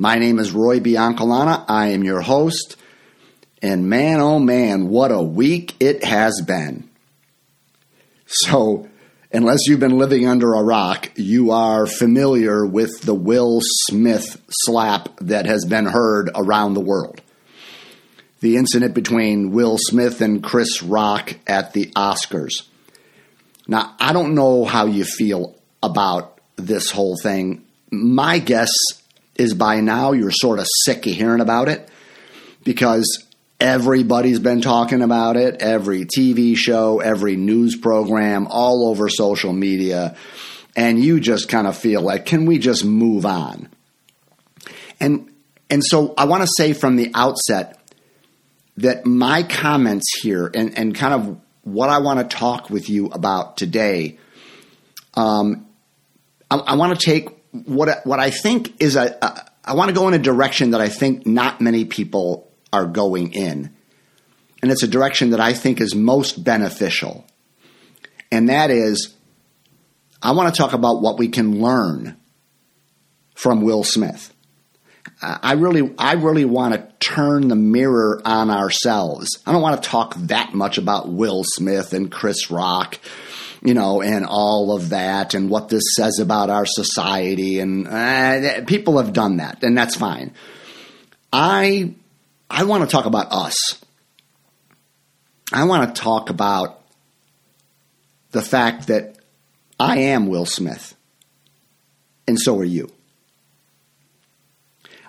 My name is Roy Biancalana. I am your host. And man, oh man, what a week it has been. So, unless you've been living under a rock, you are familiar with the Will Smith slap that has been heard around the world. The incident between Will Smith and Chris Rock at the Oscars. Now, I don't know how you feel about this whole thing. My guess is by now you're sort of sick of hearing about it because everybody's been talking about it. Every TV show, every news program, all over social media. And you just kind of feel like, can we just move on? And, and so I want to say from the outset that my comments here and, and kind of what I want to talk with you about today, um, I, I want to take what what I think is a, a I want to go in a direction that I think not many people are going in. And it's a direction that I think is most beneficial. And that is I want to talk about what we can learn from Will Smith. I really, I really want to turn the mirror on ourselves. I don't want to talk that much about Will Smith and Chris Rock you know, and all of that, and what this says about our society, and uh, people have done that, and that's fine. I I want to talk about us. I want to talk about the fact that I am Will Smith, and so are you.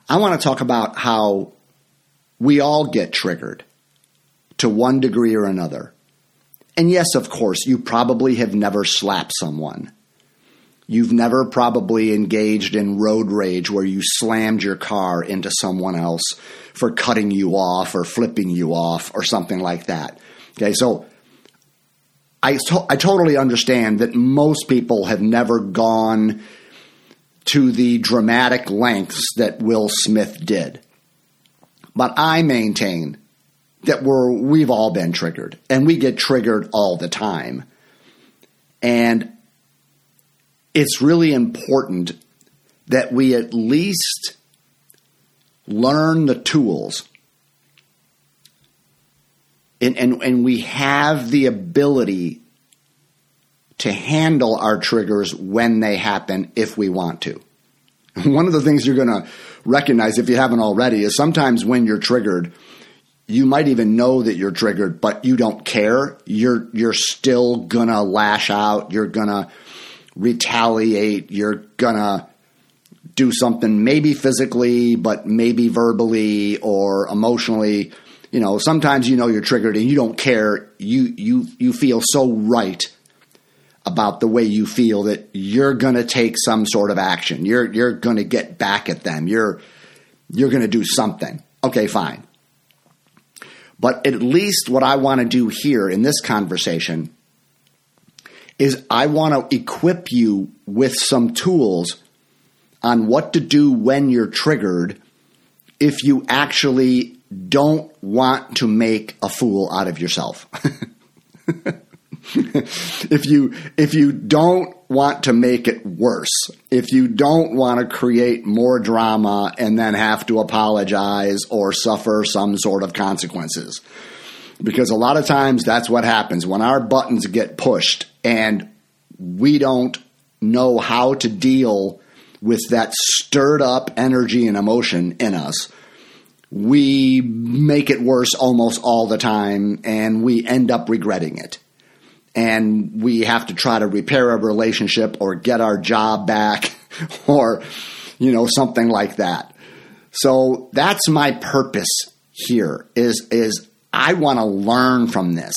I want to talk about how we all get triggered to one degree or another. And yes, of course, you probably have never slapped someone. You've never probably engaged in road rage where you slammed your car into someone else for cutting you off or flipping you off or something like that. Okay, so I, to- I totally understand that most people have never gone to the dramatic lengths that Will Smith did. But I maintain that we're we've all been triggered and we get triggered all the time. And it's really important that we at least learn the tools and, and, and we have the ability to handle our triggers when they happen if we want to. One of the things you're going to recognize if you haven't already is sometimes when you're triggered, you might even know that you're triggered, but you don't care. You're you're still gonna lash out. You're gonna retaliate. You're gonna do something maybe physically, but maybe verbally or emotionally. You know, sometimes you know you're triggered and you don't care. You you you feel so right about the way you feel that you're to take some sort of action. You're you're to get back at them. You're you're to do something. Okay, fine. But at least what I want to do here in this conversation is I want to equip you with some tools on what to do when you're triggered if you actually don't want to make a fool out of yourself. if you if you don't want to make it worse, if you don't want to create more drama and then have to apologize or suffer some sort of consequences. Because a lot of times that's what happens when our buttons get pushed and we don't know how to deal with that stirred up energy and emotion in us. We make it worse almost all the time and we end up regretting it and we have to try to repair a relationship or get our job back or you know something like that. So that's my purpose here is is i want to learn from this.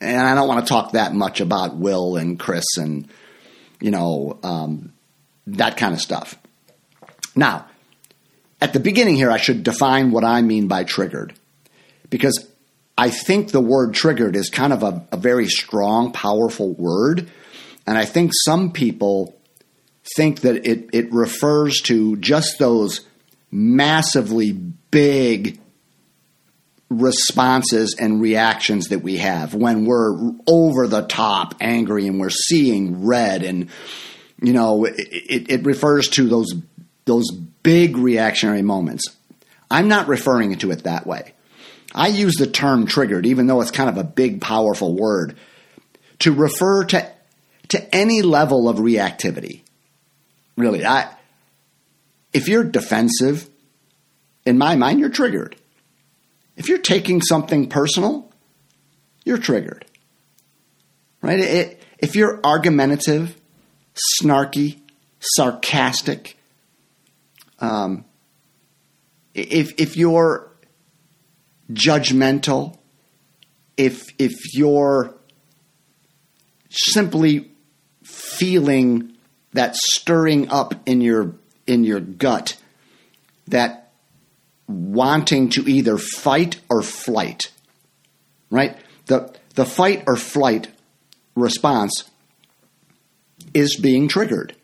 And i don't want to talk that much about will and chris and you know um, that kind of stuff. Now at the beginning here, I should define what I mean by triggered. Because I think the word triggered is kind of a, a very strong, powerful word. And I think some people think that it, it refers to just those massively big responses and reactions that we have when we're over the top angry and we're seeing red. And you know it, it, refers to those those big reactionary moments. I'm not referring to it that way i use the term triggered even though it's kind of a big powerful word to refer to to any level of reactivity really i if you're defensive in my mind you're triggered if you're taking something personal, you're triggered. Right? It, if you're argumentative, snarky, sarcastic, um, if if you're judgmental, if if you're simply feeling that stirring up in your in your gut that wanting to either fight or flight. Right? The the fight or flight response is being triggered.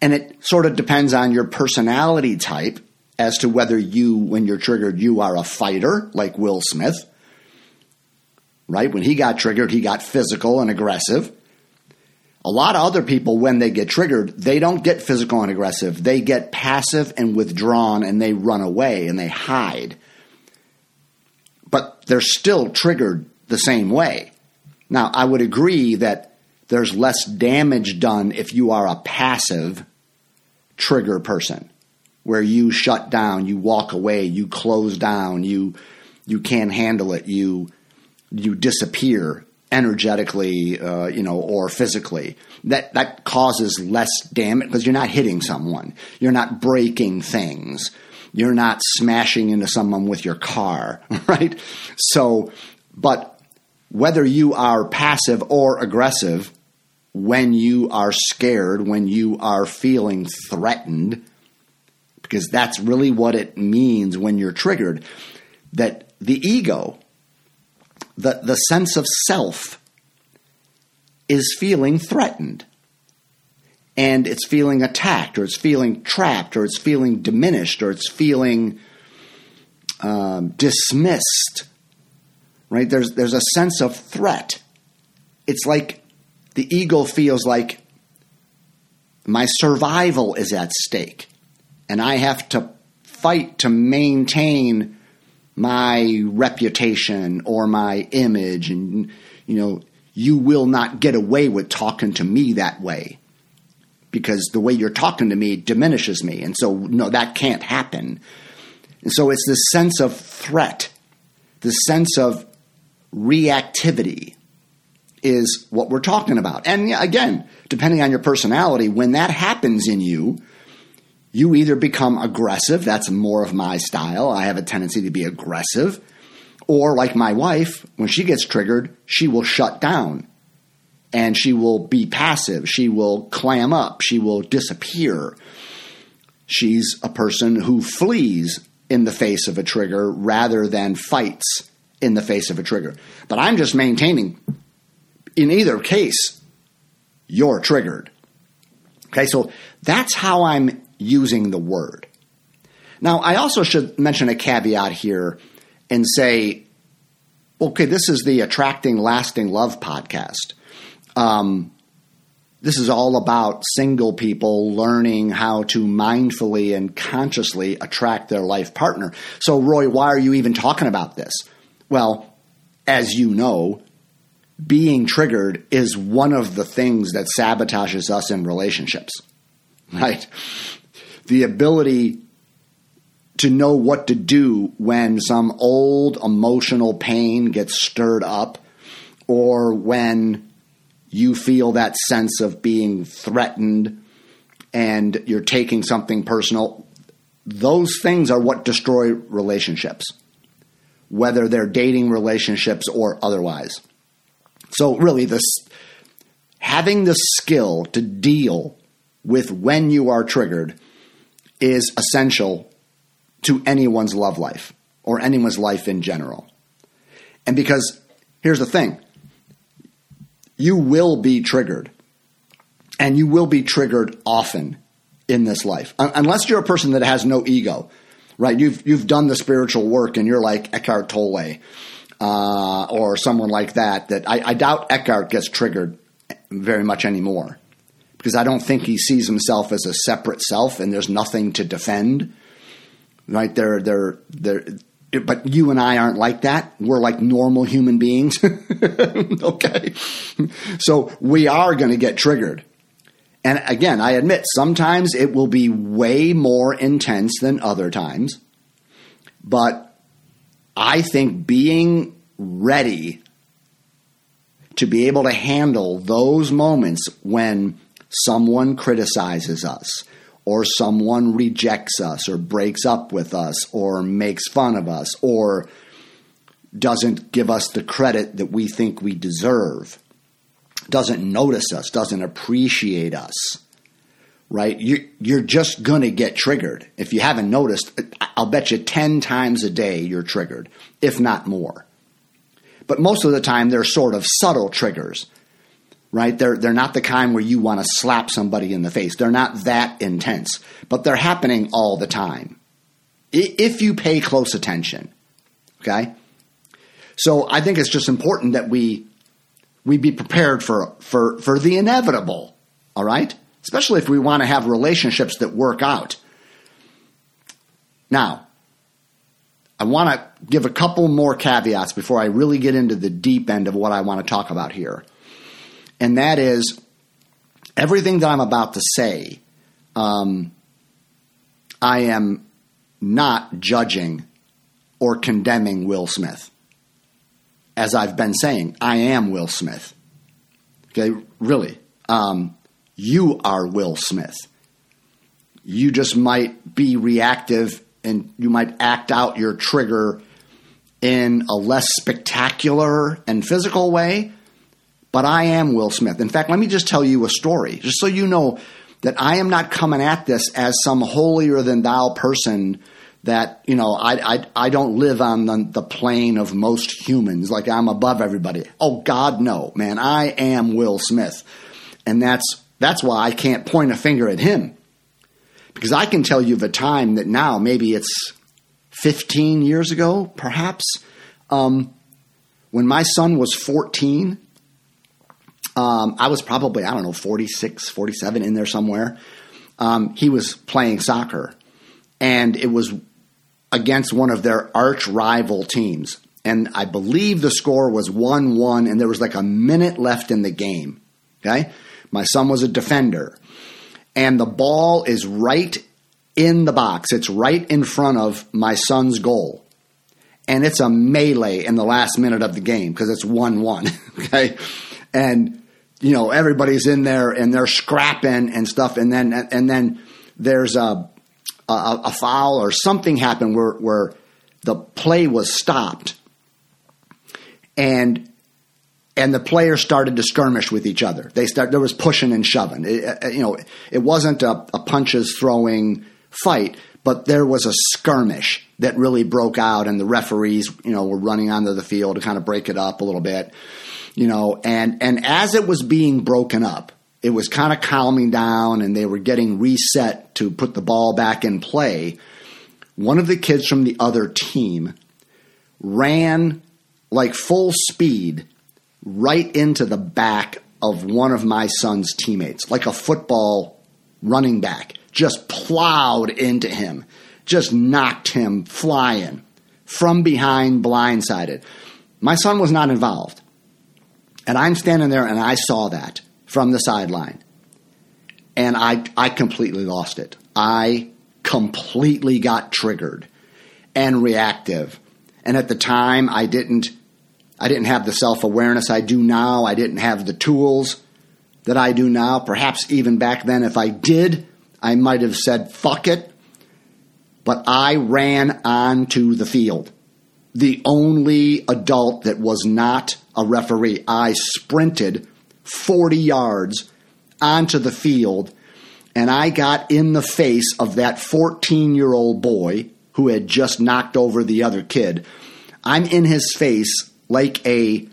And it sort of depends on your personality type as to whether you, when you're triggered, you are a fighter like Will Smith. Right? When he got triggered, he got physical and aggressive. A lot of other people, when they get triggered, they don't get physical and aggressive. They get passive and withdrawn and they run away and they hide. But they're still triggered the same way. Now, I would agree that there's less damage done if you are a passive trigger person where you shut down, you walk away, you close down, you you can't handle it, you you disappear energetically, uh, you know, or physically. That that causes less damage because you're not hitting someone, you're not breaking things, you're not smashing into someone with your car, right? So, but whether you are passive or aggressive, when you are scared, when you are feeling threatened, because that's really what it means when you're triggered, that the ego the, the sense of self is feeling threatened. And it's feeling attacked, or it's feeling trapped, or it's feeling diminished, or it's feeling um, dismissed. Right? There's, there's a sense of threat. It's like the ego feels like my survival is at stake, and I have to fight to maintain my reputation or my image. And you know you will not get away with talking to me that way. Because the way you're talking to me diminishes me. And so no that can't happen. And so it's this sense of threat. The sense of reactivity is what we're talking about. And again depending on your personality when that happens in you you either become aggressive, that's more of my style. I have a tendency to be aggressive. Or, like my wife, when she gets triggered, she will shut down and she will be passive. She will clam up. She will disappear. She's a person who flees in the face of a trigger rather than fights in the face of a trigger. But I'm just maintaining, in either case, you're triggered. Okay, so that's how I'm using the word. Now, I also should mention a caveat here and say, okay, this is the Attracting Lasting Love podcast. Um, this is all about single people learning how to mindfully and consciously attract their life partner. So, Roy, why are you even talking about this? Well, as you know, being triggered is one of the things that sabotages us in relationships, right? The ability to know what to do when some old emotional pain gets stirred up or when you feel that sense of being threatened and you're taking something personal. Those things are what destroy relationships, whether they're dating relationships or otherwise. So, really, this having the skill to deal with when you are triggered is essential to anyone's love life or anyone's life in general. And because here's the thing you will be triggered, and you will be triggered often in this life, unless you're a person that has no ego, right? You've you've done the spiritual work, and you're like Eckhart Tolle uh, or someone like that. That I, I doubt Eckhart gets triggered very much anymore because I don't think he sees himself as a separate self, and there's nothing to defend. Right? They're they're they're but you and I aren't like that. We're like normal human beings. okay. So we are going to get triggered. And again, I admit sometimes it will be way more intense than other times. But I think being ready to be able to handle those moments when someone criticizes us, or someone rejects us or breaks up with us or makes fun of us or doesn't give us the credit that we think we deserve, doesn't notice us, doesn't appreciate us, right? You, you're just going to get triggered. If you haven't noticed, I'll bet you 10 times a day you're triggered, if not more. But most of the time, they're sort of subtle triggers right? They're, they're not the kind where you want to slap somebody in the face. They're not that intense, but they're happening all the time if you pay close attention. Okay? So I think it's just important that we we be prepared for for for the inevitable, all right? Especially if we want to have relationships that work out. Now, I want to give a couple more caveats before I really get into the deep end of what I want to talk about here and that is everything that I'm about to say. Um, I am not judging or condemning Will Smith. As I've been saying, I am Will Smith. Okay, really. Um, you are Will Smith. You just might be reactive and you might act out your trigger in a less spectacular and physical way, but I am Will Smith. In fact, let me just tell you a story, just so you know that I am not coming at this as some holier than thou person that, you know, I, I, I don't live on the, the plane of most humans, like I'm above everybody. Oh, God, no, man. I am Will Smith. And that's, that's why I can't point a finger at him. Because I can tell you the time that now, maybe it's 15 years ago, perhaps, um, when my son was 14, um, I was probably, I don't know, 46, 47 in there somewhere. Um, he was playing soccer, and it was against one of their arch rival teams. And I believe the score was 1 1, and there was like a minute left in the game. Okay? My son was a defender, and the ball is right in the box, it's right in front of my son's goal. And it's a melee in the last minute of the game because it's 1 1. Okay? And you know everybody's in there and they're scrapping and stuff, and then and then there's a a, a foul or something happened where where the play was stopped, and and the players started to skirmish with each other. They start there was pushing and shoving. It, uh, you know, it wasn't a, a punches throwing fight, but there was a skirmish that really broke out, and the referees, you know, were running onto the field to kind of break it up a little bit you know, and and as it was being broken up, it was kind of calming down and they were getting reset to put the ball back in play. One of the kids from the other team ran like full speed right into the back of one of my son's teammates, like a football running back, just plowed into him, just knocked him flying from behind, blindsided. My son was not involved. And I'm standing there and I saw that from the sideline. And I, I completely lost it. I completely got triggered and reactive. And at the time, I didn't, I didn't have the self awareness I do now. I didn't have the tools that I do now. Perhaps even back then, if I did, I might have said, fuck it. But I ran onto the field. The only adult that was not a referee. I sprinted 40 yards onto the field and I got in the face of that 14 year old boy who had just knocked over the other kid. I'm in his face like a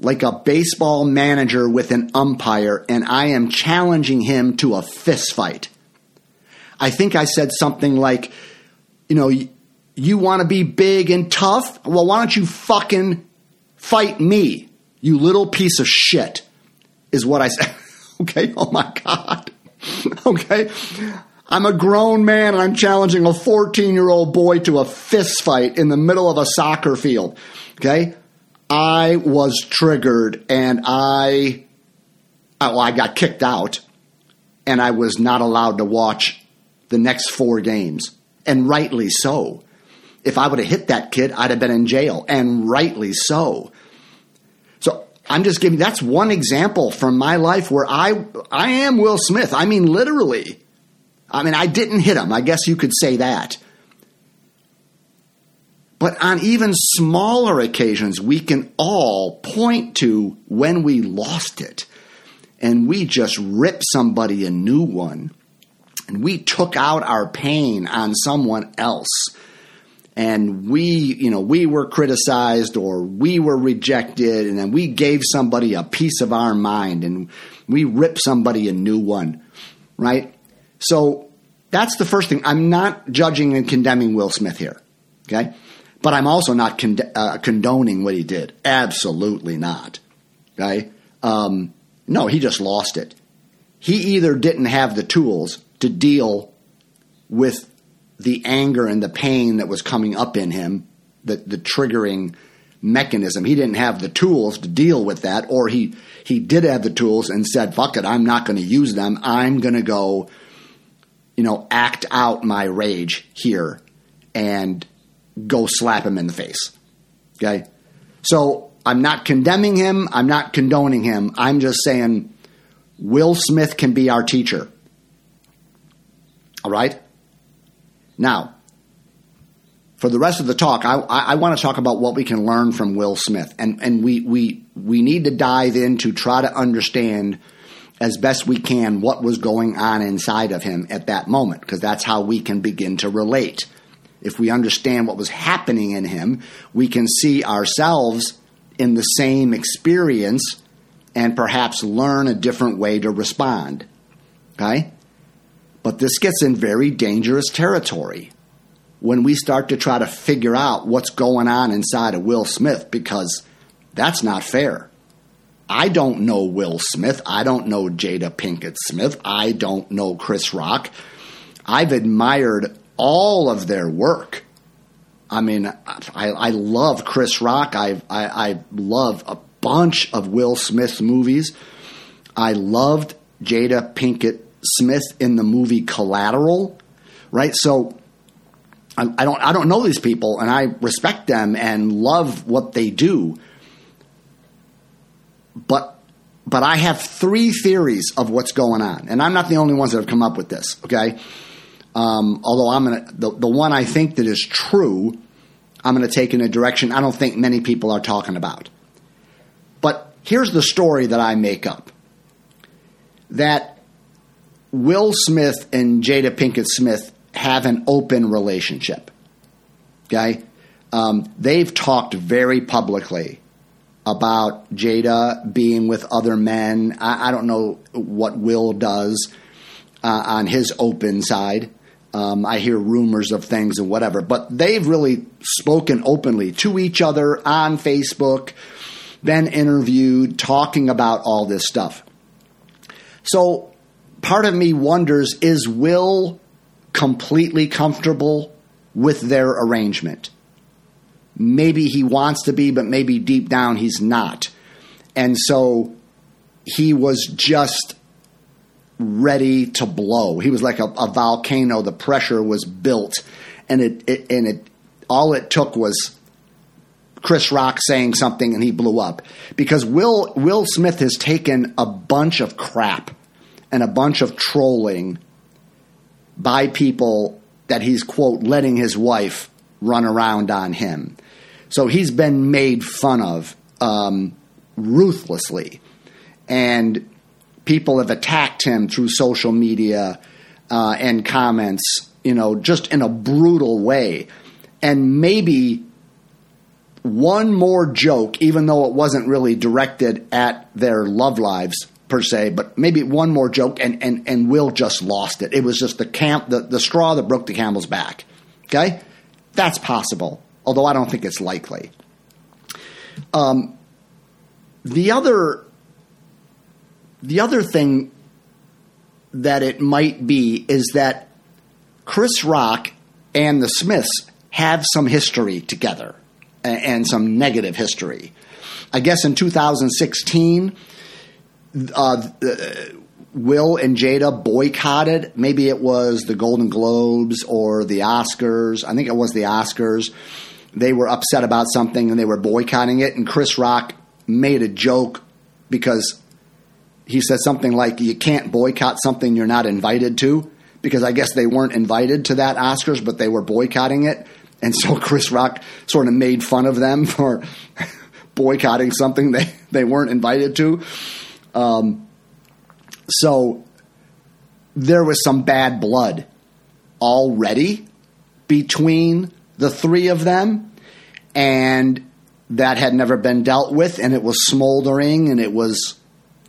like a baseball manager with an umpire, and I am challenging him to a fist fight. I think I said something like, you know, you want to be big and tough? Well, why don't you fucking fight me, you little piece of shit, is what I said. okay, oh my God. okay. I'm a grown man and I'm challenging a 14 year old boy to a fist fight in the middle of a soccer field. Okay. I was triggered and I, well, I got kicked out and I was not allowed to watch the next four games. And rightly so. If I would have hit that kid, I'd have been in jail, and rightly so. So I'm just giving that's one example from my life where I I am Will Smith. I mean literally. I mean I didn't hit him. I guess you could say that. But on even smaller occasions, we can all point to when we lost it and we just ripped somebody a new one and we took out our pain on someone else and we you know we were criticized or we were rejected and then we gave somebody a piece of our mind and we ripped somebody a new one right so that's the first thing i'm not judging and condemning will smith here okay but I'm also not uh, condoning what he did. Absolutely not. Okay? Um, no, he just lost it. He either didn't have the tools to deal with the anger and the pain that was coming up in him, the, the triggering mechanism. He didn't have the tools to deal with that, or he, he did have the tools and said, fuck it, I'm not going to use them. I'm going to go, you know, act out my rage here and go slap him in the face. Okay? So I'm not condemning him. I'm not condoning him. I'm just saying Will Smith can be our teacher. All right? Now, for the rest of the talk, I, I, I want to talk about what we can learn from Will Smith. And, and we, we, we need to dive in to try to understand as best we can what was going on inside of him at that moment, because that's how we can begin to relate if we understand what was happening in him, we can see ourselves in the same experience and perhaps learn a different way to respond. Okay? But this gets in very dangerous territory when we start to try to figure out what's going on inside of Will Smith because that's not fair. I don't know Will Smith. I don't know Jada Pinkett Smith. I don't know Chris Rock. I've admired all of their work. I mean, I, I love Chris Rock. I, I, I love a bunch of Will Smith movies. I loved Jada Pinkett Smith in the movie Collateral, right? So I, don't I don't know these people, and I respect them and love what they do. But but I have three theories of what's going on, and I'm not the only ones that have come up with this. Okay, um, although I'm gonna the, the one I think that is true, I'm to take in a direction I don't think many people are talking about. But here's the story that I make up: that Will Smith and Jada Pinkett Smith have an open relationship. Okay, um, they've talked very publicly about Jada being with other men. I, I don't know what Will does uh, on his open side. Um, I hear rumors of things and whatever, but they've really spoken openly to each other on Facebook, been interviewed, talking about all this stuff. So part of me wonders is Will completely comfortable with their arrangement? Maybe he wants to be, but maybe deep down he's not. And so he was just ready to blow. He was like a, a volcano. The pressure was built, and it, it and it all it took was Chris Rock saying something and he blew up because Will Will Smith has taken a bunch of crap and a bunch of trolling by people that he's quote letting his wife run around on him. So he's been made fun of um, ruthlessly, and people have attacked him through social media uh, and comments, you know, just in a brutal way. And maybe one more joke, even though it wasn't really directed at their love lives per se, but maybe one more joke, and and and Will just lost it. It was just the camp, the, the straw that broke the camel's back. Okay, that's possible, although I don't think it's likely. Um, the other, the other thing that it might be is that Chris Rock and the Smiths have some history together and some negative history. I guess in 2016, uh, Will and Jada boycotted. Maybe it was the Golden Globes or the Oscars. I think it was the Oscars. They were upset about something and they were boycotting it. And Chris Rock made a joke because he said something like, "You can't boycott something you're not invited to." Because I guess they weren't invited to that Oscars, but they were boycotting it. And so Chris Rock sort of made fun of them for boycotting something they, they weren't invited to. Um, so there was some bad blood already between the three of them, and that had never been dealt with, and it was smoldering, and it was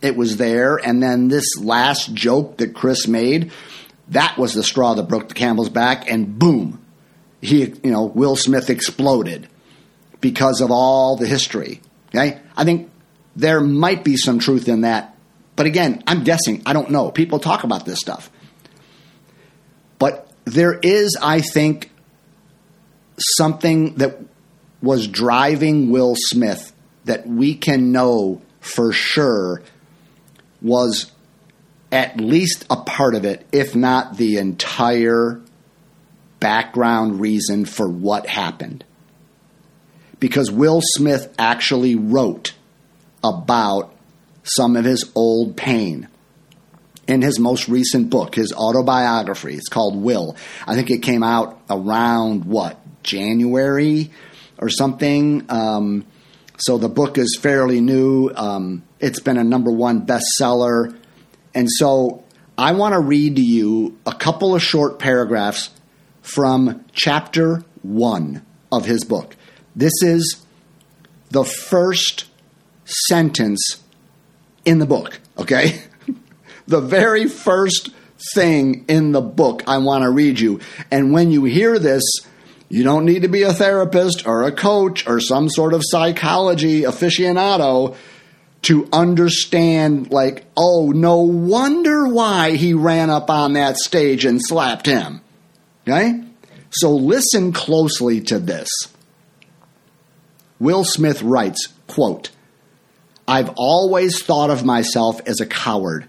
it was there. And then this last joke that Chris made, that was the straw that broke the camel's back, and boom, he, you know, Will Smith exploded because of all the history. Okay, I think there might be some truth in that, but again, I'm guessing. I don't know. People talk about this stuff, but there is, I think, something that was driving Will Smith that we can know for sure was at least a part of it, if not the entire background reason for what happened. Because Will Smith actually wrote about some of his old pain in his most recent book, his autobiography. It's called Will. I think it came out around what, January or something. Um, so the book is fairly new. Um, it's been a number one bestseller. And so I want to read to you a couple of short paragraphs from chapter one of his book. This is the first sentence in the book, okay? the very first thing in the book I want to read you. And when you hear this, you don't need to be a therapist or a coach or some sort of psychology aficionado to understand, like, oh, no wonder why he ran up on that stage and slapped him. Okay? So listen closely to this. Will Smith writes, quote, I've always thought of myself as a coward.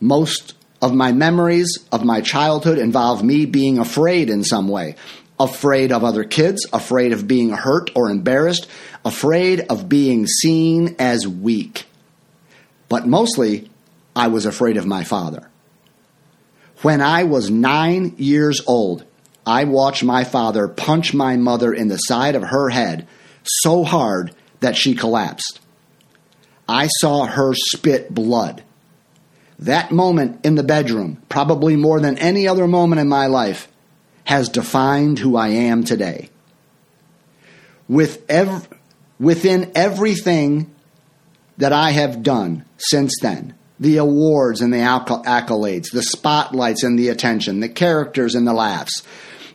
Most of my memories of my childhood involve me being afraid in some way. Afraid of other kids, afraid of being hurt or embarrassed, afraid of being seen as weak. But mostly, I was afraid of my father. When I was nine years old, I watched my father punch my mother in the side of her head so hard that she collapsed. I saw her spit blood. That moment in the bedroom, probably more than any other moment in my life, has defined who I am today. With ev- within everything that I have done since then, the awards and the accolades, the spotlights and the attention, the characters and the laughs.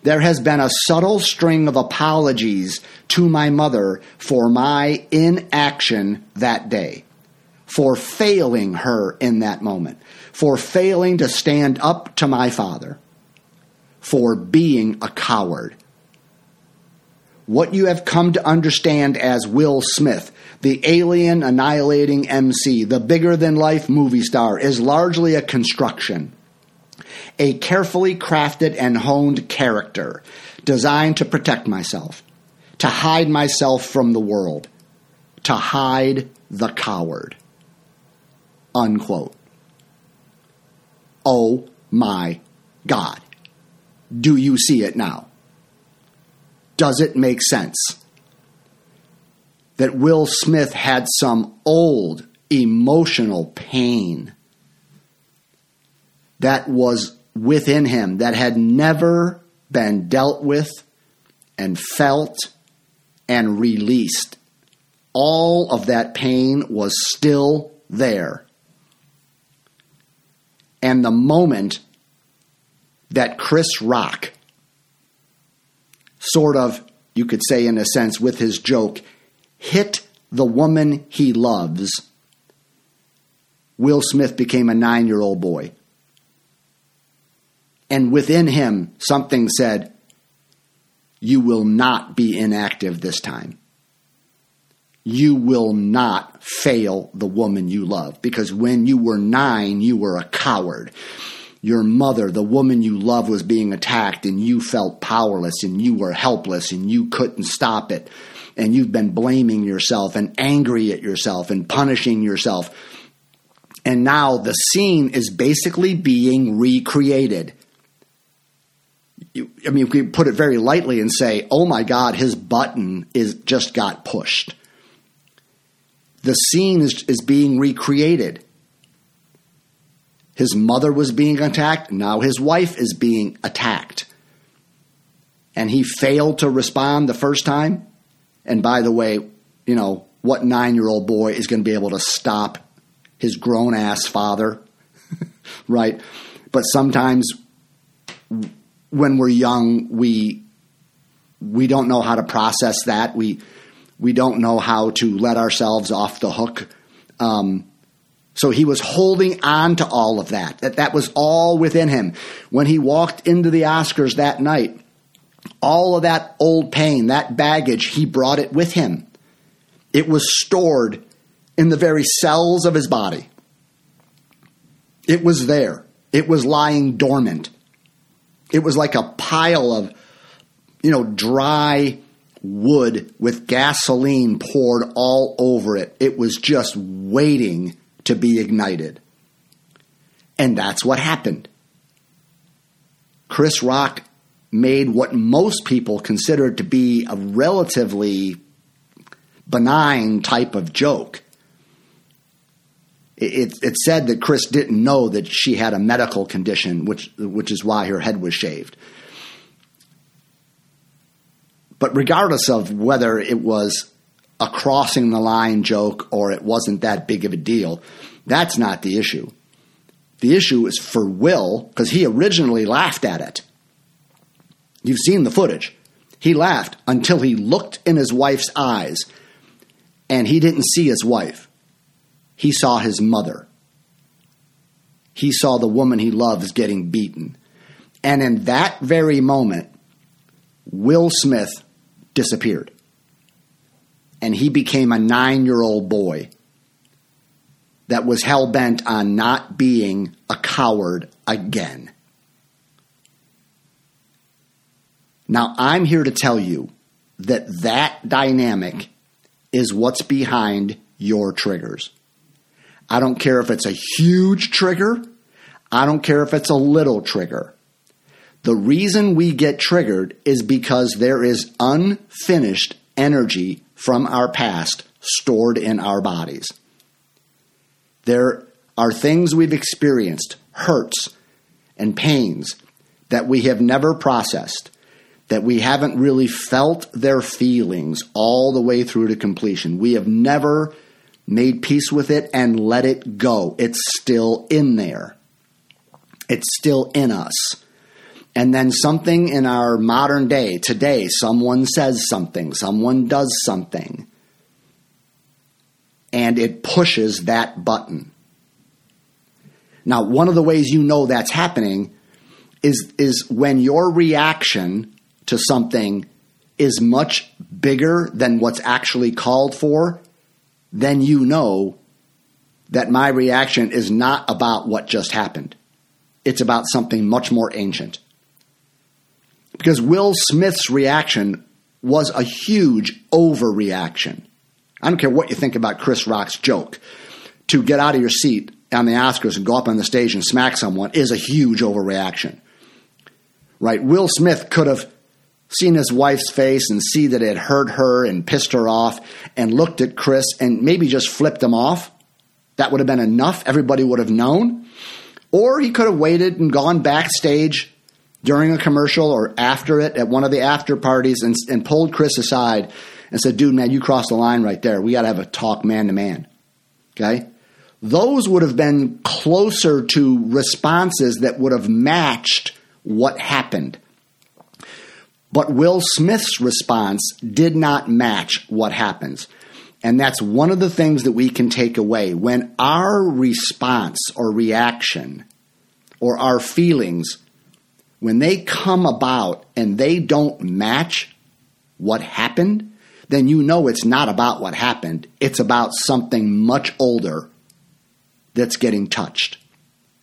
There has been a subtle string of apologies to my mother for my inaction that day, for failing her in that moment, for failing to stand up to my father, for being a coward. What you have come to understand as Will Smith the alien annihilating MC, the bigger than life movie star, is largely a construction. A carefully crafted and honed character designed to protect myself, to hide myself from the world, to hide the coward. Unquote. Oh my God. Do you see it now? Does it make sense? that Will Smith had some old emotional pain that was within him that had never been dealt with and felt and released. All of that pain was still there. And the moment that Chris Rock, sort of, you could say in a sense, with his joke, hit the woman he loves, Will Smith became a nine year old boy. And within him, something said, You will not be inactive this time. You will not fail the woman you love. Because when you were nine, you were a coward. Your mother, the woman you love, was being attacked, and you felt powerless, and you were helpless, and you couldn't stop it. And you've been blaming yourself and angry at yourself and punishing yourself. And now the scene is basically being recreated I mean, we put it very lightly and say, "Oh my God, his button is just got pushed." The scene is, is being recreated. His mother was being attacked. Now his wife is being attacked. And he failed to respond the first time. And by the way, you know, what nine year old boy is going to be able to stop his grown ass father? right? But sometimes when we're young, we we don't know how to process that. We we don't know how to let ourselves off the hook. Um, so he was holding on to all of that. That that was all within him. When he walked into the Oscars that night, all of that old pain, that baggage, he brought it with him. It was stored in the very cells of his body. It was there. It was lying dormant. It was like a pile of, you know, dry wood with gasoline poured all over it. It was just waiting to be ignited. And that's what happened. Chris Rock made what most people consider to be a relatively benign type of joke. It, it, said that Chris didn't know that she had a medical condition, which which is why her head was shaved. But regardless of whether it was a crossing the line joke or it wasn't that big of a deal, that's not the issue. The issue is for Will because he originally laughed at it. You've seen the footage. He laughed until he looked in his wife's eyes and he didn't see his wife he saw his mother. He saw the woman he loves getting beaten. And in that very moment, Will Smith disappeared. And he became a nine year old boy that was hell bent on not being a coward again. Now, I'm here to tell you that that dynamic is what's behind your triggers. I don't care if it's a huge trigger. I don't care if it's a little trigger. The reason we get triggered is because there is unfinished energy from our past stored in our bodies. There are things we've experienced, hurts and pains that we have never processed, that we haven't really felt their feelings all the way through to completion. We have never made peace with it, and let it go. It's still in there, it's still in us. And then something in our modern day, today, someone says something, someone does something, and it pushes that button. Now, one of the ways you know that's happening is, is when your reaction to something is much bigger than what's actually called for then you know that my reaction is not about what just happened. It's about something much more ancient. Because Will Smith's reaction was a huge overreaction. I don't care what you think about Chris Rock's joke. To get out of your seat on the Oscars and go up on the stage and smack someone is a huge overreaction. Right? Will Smith could have seen his wife's face and see that it hurt her and pissed her off and looked at Chris and maybe just flipped him off That would have been enough. Everybody would have known. Or he could have waited and gone backstage during a commercial or after it at one of the after parties and, and pulled Chris aside and said, dude, man, you crossed the line right there. We got to have a talk man to man. Okay? Those would have been closer to responses that would have matched what happened. But Will Smith's response did not match what happens. And that's one of the things that we can take away. When our response or reaction or our feelings, when they come about and they don't match what happened, then you know it's not about what happened. It's about something much older that's getting touched.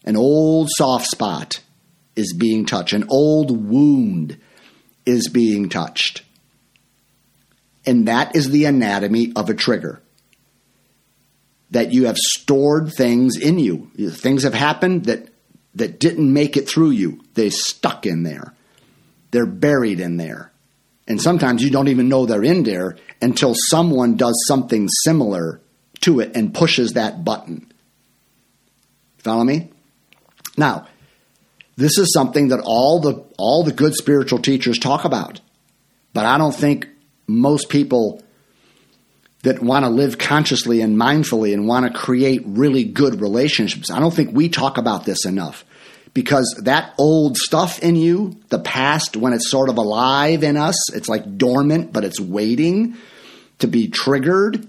An old soft spot is being touched, an old wound is being touched. And that is the anatomy of a trigger. That you have stored things in you. Things have happened that, that didn't make it through you. They stuck in there. They're buried in there. And sometimes you don't even know they're in there until someone does something similar to it and pushes that button. Follow me? Now, this is something that all the all the good spiritual teachers talk about. But I don't think most people that want to live consciously and mindfully and want to create really good relationships. I don't think we talk about this enough because that old stuff in you, the past, when it's sort of alive in us, it's like dormant, but it's waiting to be triggered.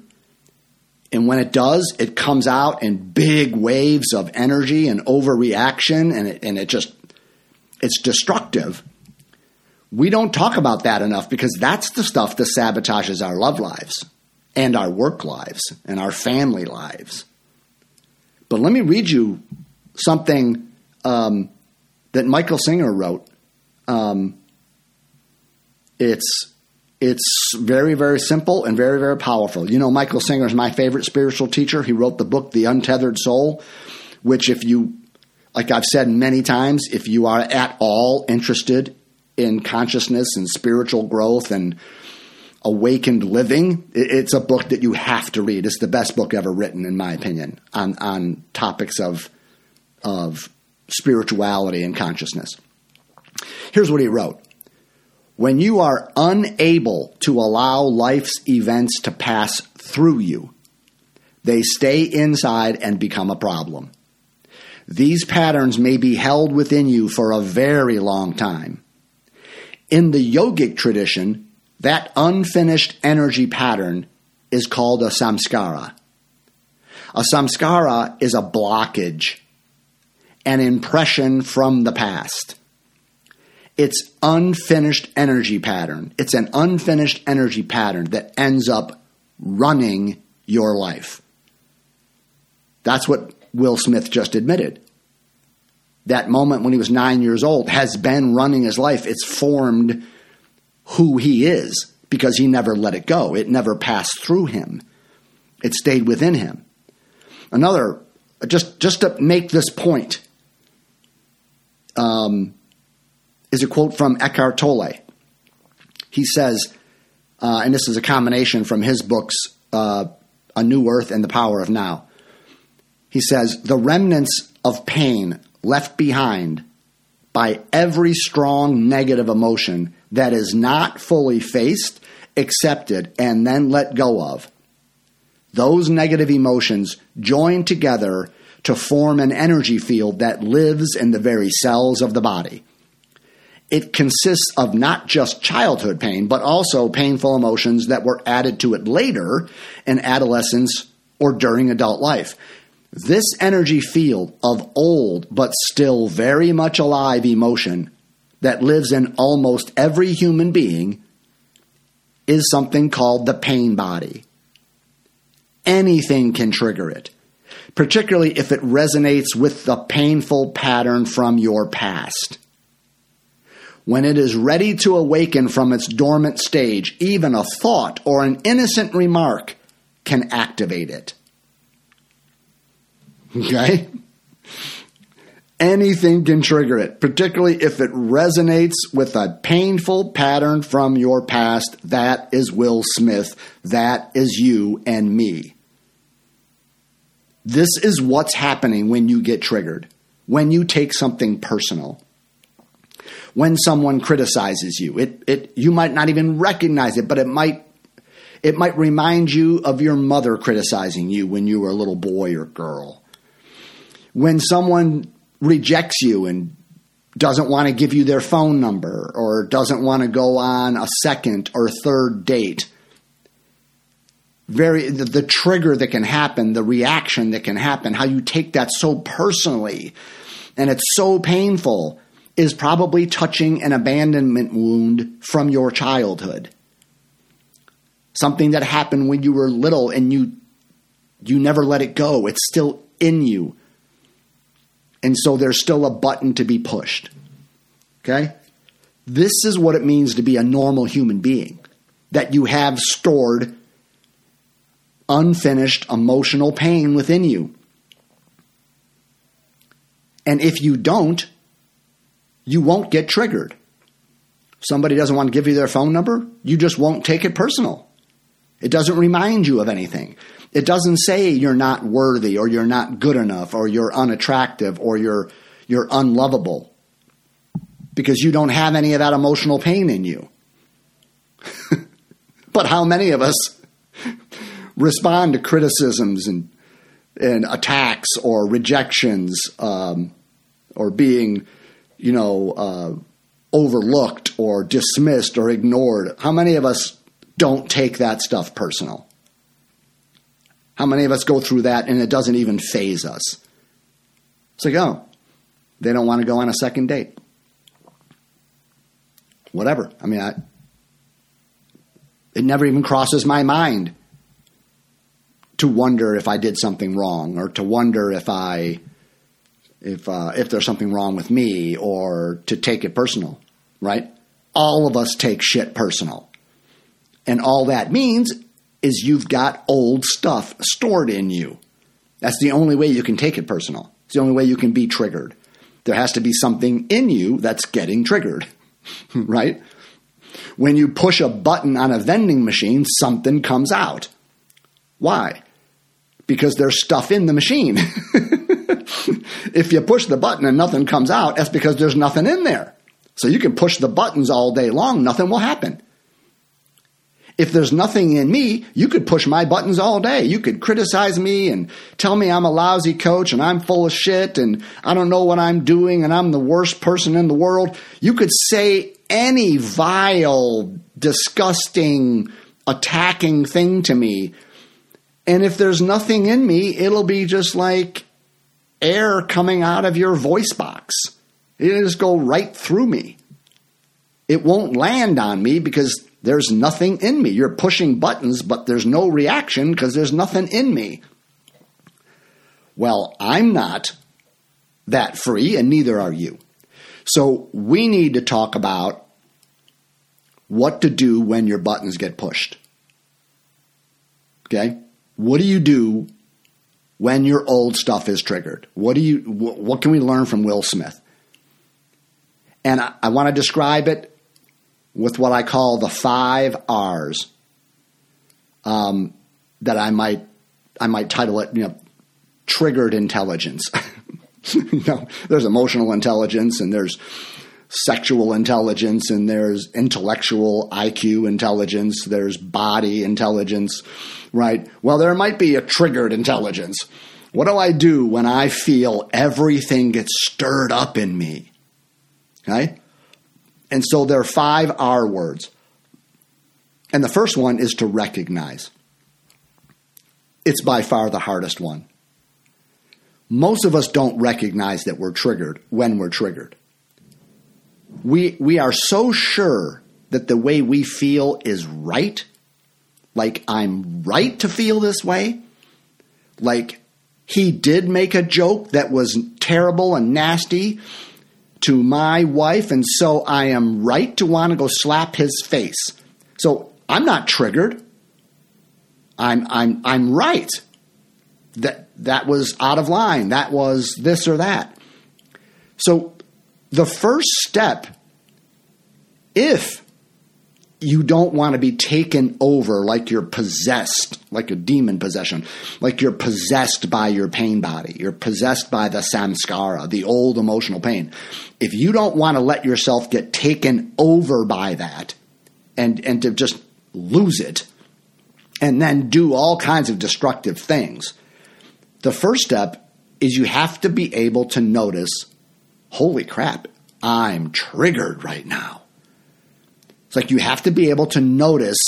And when it does, it comes out in big waves of energy and overreaction, and it, and it just, it's destructive. We don't talk about that enough because that's the stuff that sabotages our love lives and our work lives and our family lives. But let me read you something um, that Michael Singer wrote. Um, it's it's very very simple and very very powerful. You know, Michael Singer is my favorite spiritual teacher. He wrote the book The Untethered Soul, which if you like I've said many times, if you are at all interested in consciousness and spiritual growth and awakened living, it's a book that you have to read. It's the best book ever written, in my opinion, on on topics of of spirituality and consciousness. Here's what he wrote. When you are unable to allow life's events to pass through you, they stay inside and become a problem. These patterns may be held within you for a very long time. In the yogic tradition, that unfinished energy pattern is called a samskara. A samskara is a blockage, an impression from the past. It's unfinished energy pattern. It's an unfinished energy pattern that ends up running your life. That's what Will Smith just admitted. That moment when he was nine years old has been running his life. It's formed who he is because he never let it go. It never passed through him. It stayed within him. Another, just just to make this point, um, is a quote from Eckhart Tolle. He says, uh, and this is a combination from his books, uh, A New Earth and the Power of Now. He says, The remnants of pain left behind by every strong negative emotion that is not fully faced, accepted, and then let go of. Those negative emotions join together to form an energy field that lives in the very cells of the body. It consists of not just childhood pain, but also painful emotions that were added to it later in adolescence or during adult life. This energy field of old but still very much alive emotion that lives in almost every human being is something called the pain body. Anything can trigger it, particularly if it resonates with the painful pattern from your past. When it is ready to awaken from its dormant stage, even a thought or an innocent remark can activate it. Okay? Anything can trigger it, particularly if it resonates with a painful pattern from your past. That is Will Smith. That is you and me. This is what's happening when you get triggered, when you take something personal. When someone criticizes you, it, it you might not even recognize it, but it might it might remind you of your mother criticizing you when you were a little boy or girl. When someone rejects you and doesn't want to give you their phone number or doesn't want to go on a second or third date, very the, the, trigger that can happen, the reaction that can happen, how you take that so personally and it's so painful is probably touching an abandonment wound from your childhood something that happened when you were little and you you never let it go. It's still in you. And so there's still a button to be pushed. Okay? This is what it means to be a normal human being. That you have stored unfinished emotional pain within you. And if you don't, you won't get triggered. Somebody doesn't want to give you their phone number, you just won't take it personal. It doesn't remind you of anything. It doesn't say you're not worthy or you're not good enough or you're unattractive or you're you're unlovable because you don't have any of that emotional pain in you. but how many of us respond to criticisms and and attacks or rejections um, or being, you know, uh, overlooked or dismissed or ignored? How many of us don't take that stuff personal. How many of us go through that and it doesn't even faze us? It's like, oh, they don't want to go on a second date. Whatever. I mean, I, it never even crosses my mind to wonder if I did something wrong or to wonder if I if uh, if there's something wrong with me or to take it personal, right? All of us take shit personal. And all that means is you've got old stuff stored in you. That's the only way you can take it personal. It's the only way you can be triggered. There has to be something in you that's getting triggered, right? When you push a button on a vending machine, something comes out. Why? Because there's stuff in the machine. if you push the button and nothing comes out, that's because there's nothing in there. So you can push the buttons all day long, nothing will happen. If there's nothing in me, you could push my buttons all day. You could criticize me and tell me I'm a lousy coach and I'm full of shit and I don't know what I'm doing and I'm the worst person in the world. You could say any vile, disgusting, attacking thing to me. And if there's nothing in me, it'll be just like air coming out of your voice box. It'll just go right through me. It won't land on me because there's nothing in me. You're pushing buttons, but there's no reaction because there's nothing in me. Well, I'm not that free, and neither are you. So we need to talk about what to do when your buttons get pushed. Okay? What do you do when your old stuff is triggered? What do you what can we learn from Will Smith? And I, I want to describe it with what I call the five R's. Um, that I might I might title it, you know, triggered intelligence. you know, there's emotional intelligence and there's sexual intelligence and there's intellectual IQ intelligence, there's body intelligence, right? Well, there might be a triggered intelligence. What do I do when I feel everything gets stirred up in me? Okay? And so there are five R words. And the first one is to recognize. It's by far the hardest one. Most of us don't recognize that we're triggered when we're triggered. We, we are so sure that the way we feel is right, like I'm right to feel this way, like he did make a joke that was terrible and nasty, to my wife, and so I am right to want to go slap his face. So I'm not triggered. I'm I'm I'm right. That that was out of line. That was this or that. So the first step, if you don't want to be taken over like you're possessed, like a demon possession, like you're possessed by your pain body. You're possessed by the samskara, the old emotional pain. If you don't want to let yourself get taken over by that and, and to just lose it and then do all kinds of destructive things, the first step is you have to be able to notice holy crap, I'm triggered right now. It's like you have to be able to notice,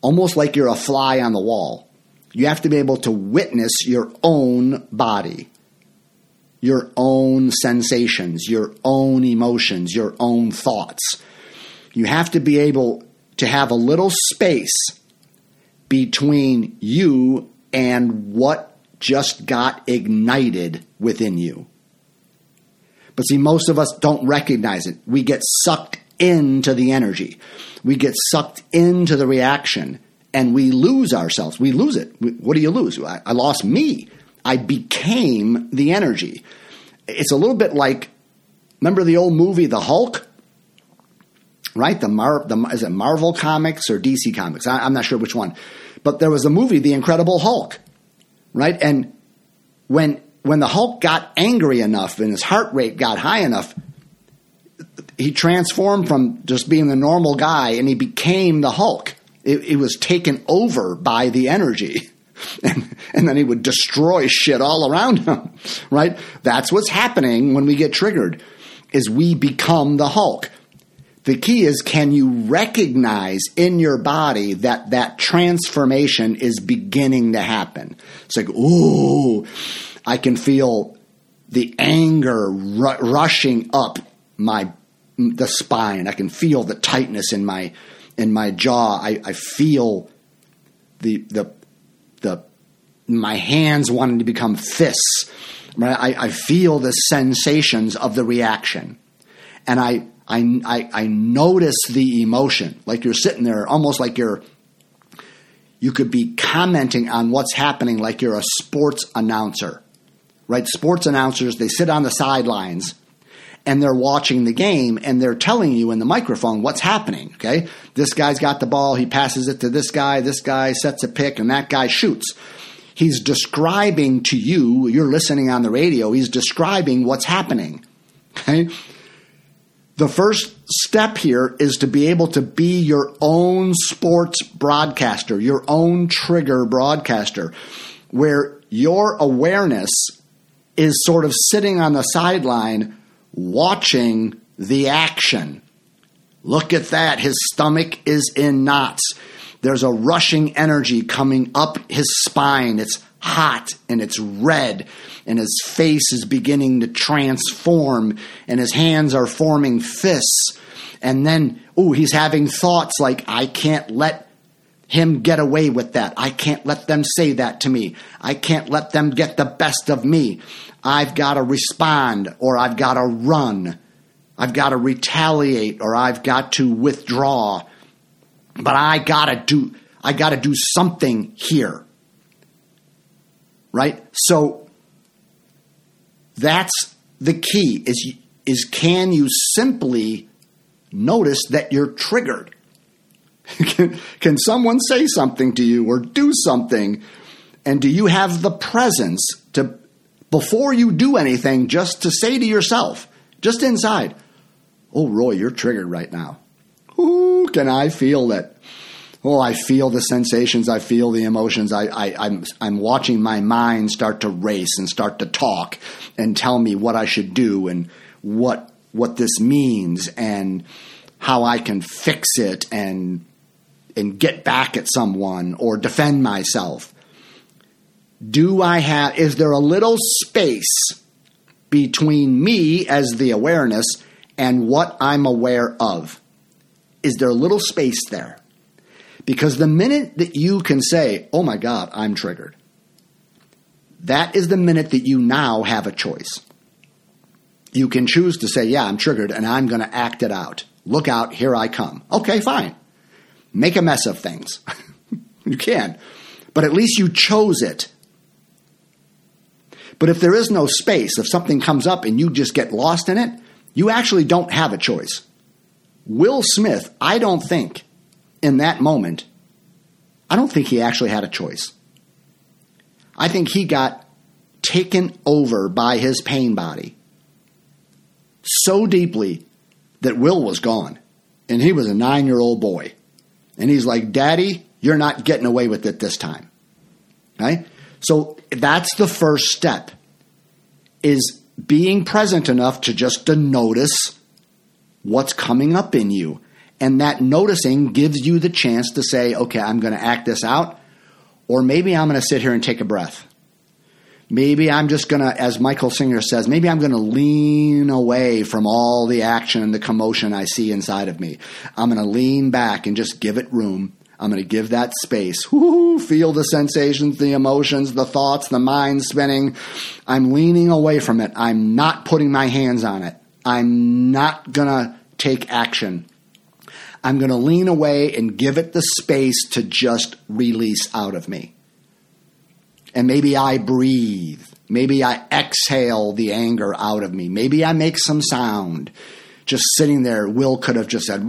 almost like you're a fly on the wall. You have to be able to witness your own body, your own sensations, your own emotions, your own thoughts. You have to be able to have a little space between you and what just got ignited within you. But see, most of us don't recognize it. We get sucked into the energy. We get sucked into the reaction and we lose ourselves. We lose it. What do you lose? I, I lost me. I became the energy. It's a little bit like remember the old movie The Hulk? Right? The, Mar- the is it Marvel Comics or DC Comics? I, I'm not sure which one. But there was a movie, The Incredible Hulk. Right? And when when the Hulk got angry enough and his heart rate got high enough, he transformed from just being the normal guy and he became the Hulk. It, it was taken over by the energy. And, and then he would destroy shit all around him, right? That's what's happening when we get triggered, is we become the Hulk. The key is can you recognize in your body that that transformation is beginning to happen? It's like, ooh, I can feel the anger ru- rushing up my the spine. I can feel the tightness in my in my jaw. I, I feel the the the my hands wanting to become fists. Right? I, I feel the sensations of the reaction, and I, I I I notice the emotion. Like you're sitting there, almost like you're. You could be commenting on what's happening, like you're a sports announcer, right? Sports announcers they sit on the sidelines and they're watching the game and they're telling you in the microphone what's happening. Okay. This guy's got the ball. He passes it to this guy. This guy sets a pick and that guy shoots. He's describing to you, you're listening on the radio, he's describing what's happening. Okay. The first step here is to be able to be your own sports broadcaster, your own trigger broadcaster, where your awareness is sort of sitting on the sideline watching the action. Look at that. His stomach is in knots. There's a rushing energy coming up his spine. It's hot and it's red, and his face is beginning to transform, and his hands are forming fists. And then, ooh, he's having thoughts like, I can't let him get away with that. I can't let them say that to me. I can't let them get the best of me. I've got to respond or I've got to run. I've got to retaliate or I've got to withdraw. But I got to do I got to do something here. Right? So that's the key is is can you simply notice that you're triggered? can, can someone say something to you or do something and do you have the presence to before you do anything, just to say to yourself, just inside, oh, Roy, you're triggered right now. Ooh, can I feel that? Oh, I feel the sensations. I feel the emotions. I, I, I'm, I'm watching my mind start to race and start to talk and tell me what I should do and what what this means and how I can fix it and and get back at someone or defend myself do I have, is there a little space between me as the awareness and what I'm aware of? Is there a little space there? Because the minute that you can say, oh my God, I'm triggered, that is the minute that you now have a choice. You can choose to say, yeah, I'm triggered and I'm going to act it out. Look out, here I come. Okay, fine. Make a mess of things. you can. But at least you chose it but if there is no space, if something comes up and you just get lost in it, you actually don't have a choice. Will Smith, I don't think in that moment, I don't think he actually had a choice. I think he got taken over by his pain body so deeply that Will was gone. And he was a nine year old boy. And he's like, Daddy, you're not getting away with it this time. Right? So that's the first step is being present enough to just to notice what's coming up in you. And that noticing gives you the chance to say, okay, I'm going to act this out. Or maybe I'm going to sit here and take a breath. Maybe I'm just going to, as Michael Singer says, maybe I'm going to lean away from all the action and the commotion I see inside of me. I'm going to lean back and just give it room. I'm going to give that space. Woo, feel the sensations, the emotions, the thoughts, the mind spinning. I'm leaning away from it. I'm not putting my hands on it. I'm not going to take action. I'm going to lean away and give it the space to just release out of me and maybe I breathe. Maybe I exhale the anger out of me. Maybe I make some sound. Just sitting there, Will could have just said,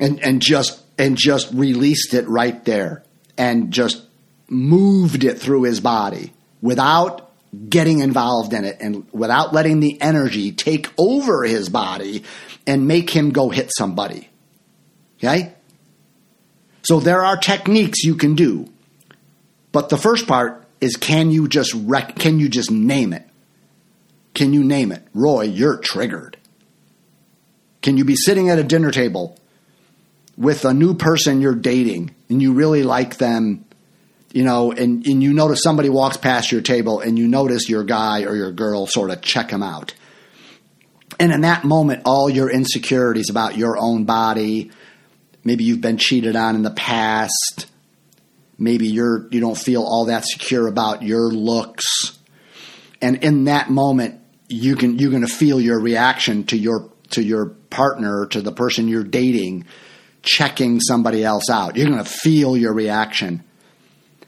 and, and just and just released it right there and just moved it through his body without getting involved in it and without letting the energy take over his body and make him go hit somebody. Okay? So there are techniques you can do. But the first part is can you just rec- can you just name it? Can you name it? Roy, you're triggered. Can you be sitting at a dinner table with a new person you're dating and you really like them, you know, and, and you notice somebody walks past your table and you notice your guy or your girl sort of check them out. And in that moment, all your insecurities about your own body, Maybe you've been cheated on in the past. Maybe you're you don't feel all that secure about your looks. And in that moment, you can you're going to feel your reaction to your to your partner, to the person you're dating, checking somebody else out. You're going to feel your reaction.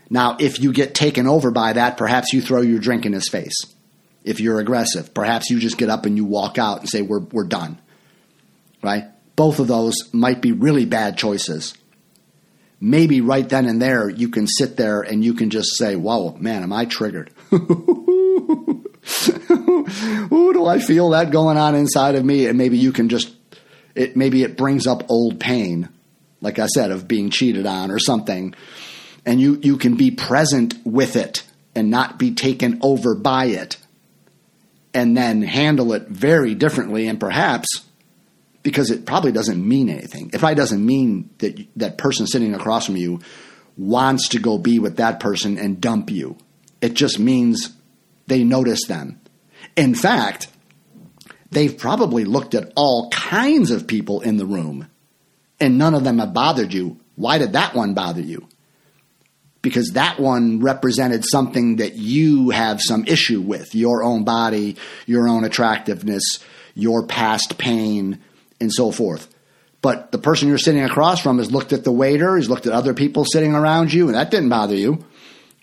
Now, if you get taken over by that, perhaps you throw your drink in his face. If you're aggressive, perhaps you just get up and you walk out and say, "We're we're done." Right? Both of those might be really bad choices. Maybe right then and there you can sit there and you can just say, "Whoa, man, am I triggered?" Ooh, do I feel that going on inside of me? And maybe you can just it maybe it brings up old pain, like I said, of being cheated on or something. And you, you can be present with it and not be taken over by it. And then handle it very differently and perhaps because it probably doesn't mean anything. It probably doesn't mean that that person sitting across from you wants to go be with that person and dump you. It just means they notice them. In fact, they've probably looked at all kinds of people in the room and none of them have bothered you. Why did that one bother you? Because that one represented something that you have some issue with your own body, your own attractiveness, your past pain, and so forth. But the person you're sitting across from has looked at the waiter, he's looked at other people sitting around you, and that didn't bother you,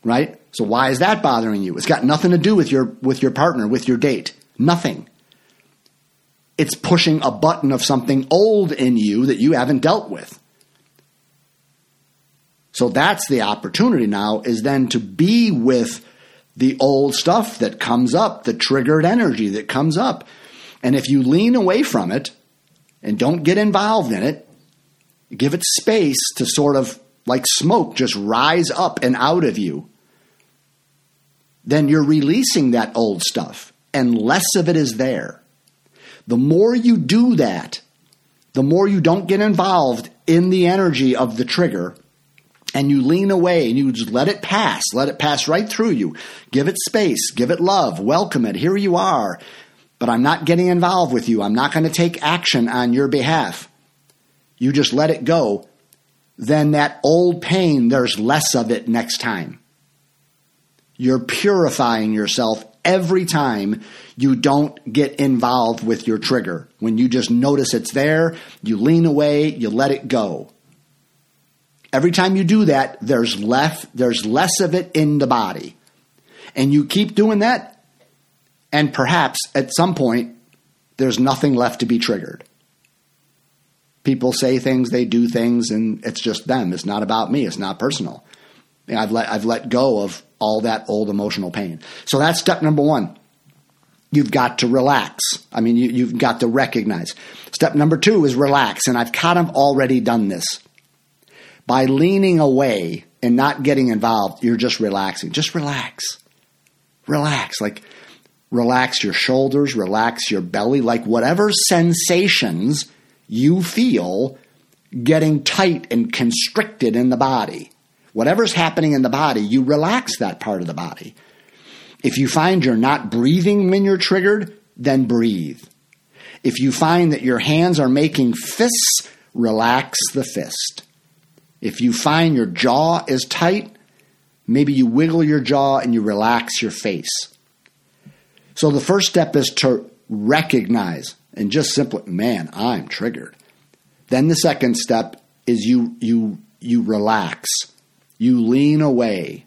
right? So why is that bothering you? It's got nothing to do with your with your partner, with your date. Nothing. It's pushing a button of something old in you that you haven't dealt with. So that's the opportunity now is then to be with the old stuff that comes up, the triggered energy that comes up. And if you lean away from it, and don't get involved in it. Give it space to sort of like smoke just rise up and out of you. Then you're releasing that old stuff and less of it is there. The more you do that, the more you don't get involved in the energy of the trigger and you lean away and you just let it pass, let it pass right through you. Give it space, give it love, welcome it. Here you are but I'm not getting involved with you. I'm not going to take action on your behalf. You just let it go. Then that old pain, there's less of it next time. You're purifying yourself every time you don't get involved with your trigger. When you just notice it's there, you lean away, you let it go. Every time you do that, there's less, there's less of it in the body. And you keep doing that, And perhaps at some point, there's nothing left to be triggered. People say things, they do things, and it's just them. It's not about me. It's not personal. I've let I've let go of all that old emotional pain. So that's step number one. You've got to relax. I mean, you, you've got to recognize. Step number two is relax, and I've kind of already done this. By leaning away and not getting involved, you're just relaxing. Just relax. Relax. Like relax your shoulders, relax your belly, like whatever sensations you feel getting tight and constricted in the body. Whatever's happening in the body, you relax that part of the body. If you find you're not breathing when you're triggered, then breathe. If you find that your hands are making fists, relax the fist. If you find your jaw is tight, maybe you wiggle your jaw and you relax your face. So the first step is to recognize and just simply, man, I'm triggered. Then the second step is you you you relax. You lean away.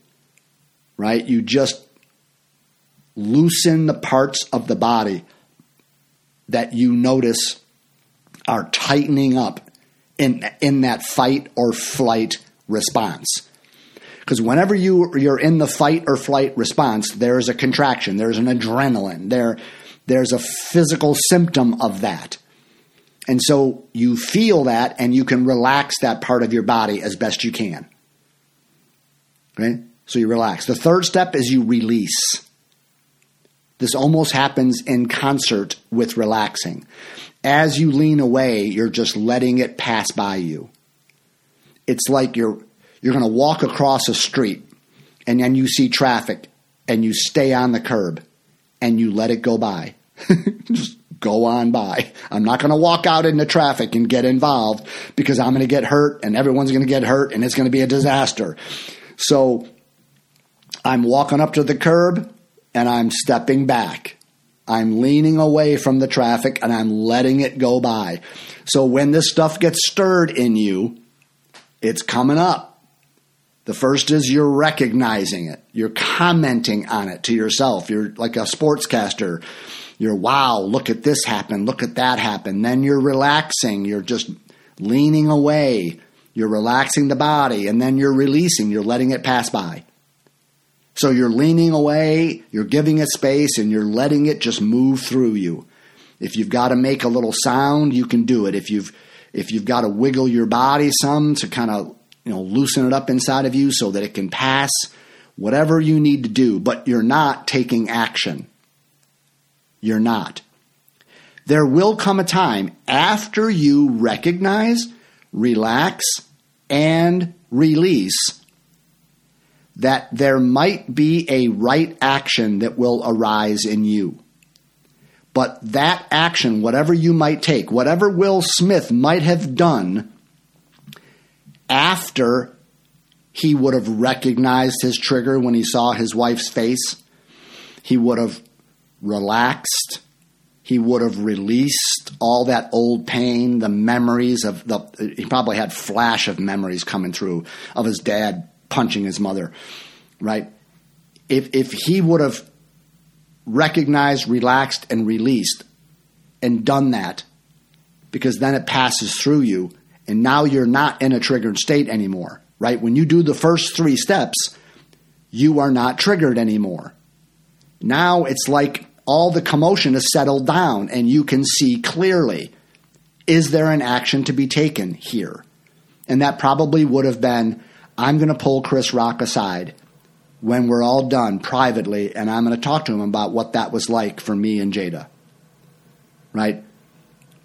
Right? You just loosen the parts of the body that you notice are tightening up in in that fight or flight response. Because whenever you you're in the fight or flight response, there is a contraction, there's an adrenaline, there there's a physical symptom of that. And so you feel that and you can relax that part of your body as best you can. Okay? So you relax. The third step is you release. This almost happens in concert with relaxing. As you lean away, you're just letting it pass by you. It's like you're you're going to walk across a street and then you see traffic and you stay on the curb and you let it go by. Just go on by. I'm not going to walk out into traffic and get involved because I'm going to get hurt and everyone's going to get hurt and it's going to be a disaster. So I'm walking up to the curb and I'm stepping back. I'm leaning away from the traffic and I'm letting it go by. So when this stuff gets stirred in you, it's coming up. The first is you're recognizing it. You're commenting on it to yourself. You're like a sportscaster you're, wow, look at this happen, look at that happen. Then you're relaxing, you're just leaning away, you're relaxing the body, and then you're releasing, you're letting it pass by. So you're leaning away, you're giving it space, and you're letting it just move through you. If you've got to make a little sound, you can do it. If you've if you've got to wiggle your body some to kind of you know loosen it up inside of you so that it can pass, whatever you need to do, but you're not taking action. You're not. There will come a time after you recognize, relax, and release that there might be a right action that will arise in you. But that action, whatever you might take, whatever Will Smith might have done after he would have recognized his trigger when he saw his wife's face, he would have relaxed. He would have released all that old pain, the memories of the. He probably had flash of memories coming through of his dad punching his mother, right? If if he would have recognized, relaxed, and released, and done that, because then it passes through you, and now you're not in a triggered state anymore, right? When you do the first three steps, you are not triggered anymore. Now it's like all the commotion has settled down and you can see clearly is there an action to be taken here? And that probably would have been I'm going to pull Chris Rock aside when we're all done privately and I'm going to talk to him about what that was like for me and Jada. Right?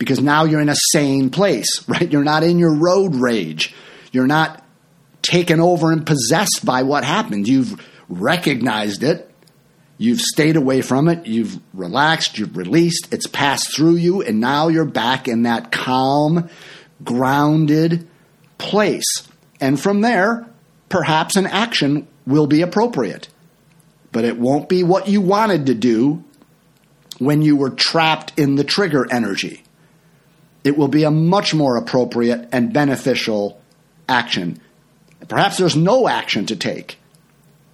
Because now you're in a sane place, right? You're not in your road rage. You're not taken over and possessed by what happened. You've recognized it You've stayed away from it, you've relaxed, you've released, it's passed through you, and now you're back in that calm, grounded place. And from there, perhaps an action will be appropriate. But it won't be what you wanted to do when you were trapped in the trigger energy. It will be a much more appropriate and beneficial action. Perhaps there's no action to take.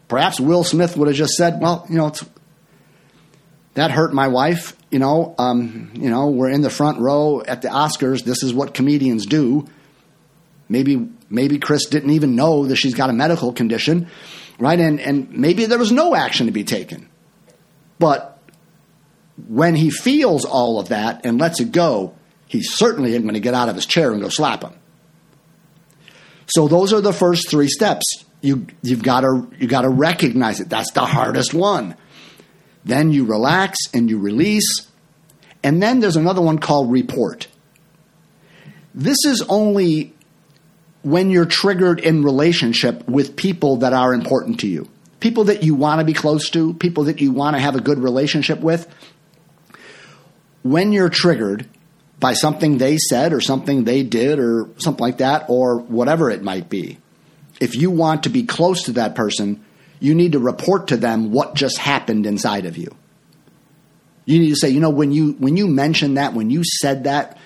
Perhaps Will Smith would have just said, well, you know, that hurt my wife. You know, um, you know, we're in the front row at the Oscars. This is what comedians do. Maybe maybe Chris didn't even know that she's got a medical condition, right? And and maybe there was no action to be taken. But when he feels all of that and lets it go, he certainly isn't going to get out of his chair and go slap him. So those are the first three steps. You you've got to you got to recognize it. That's the hardest one. Then you relax and you release. And then there's another one called report. This is only when you're triggered in relationship with people that are important to you. People that you want to be close to, people that you want to have a good relationship with. When you're triggered by something they said or something they did or something like that or whatever it might be, if you want to be close to that person, you need to report to them what just happened inside of you. You need to say, you know, when you when you mentioned that, when you said that,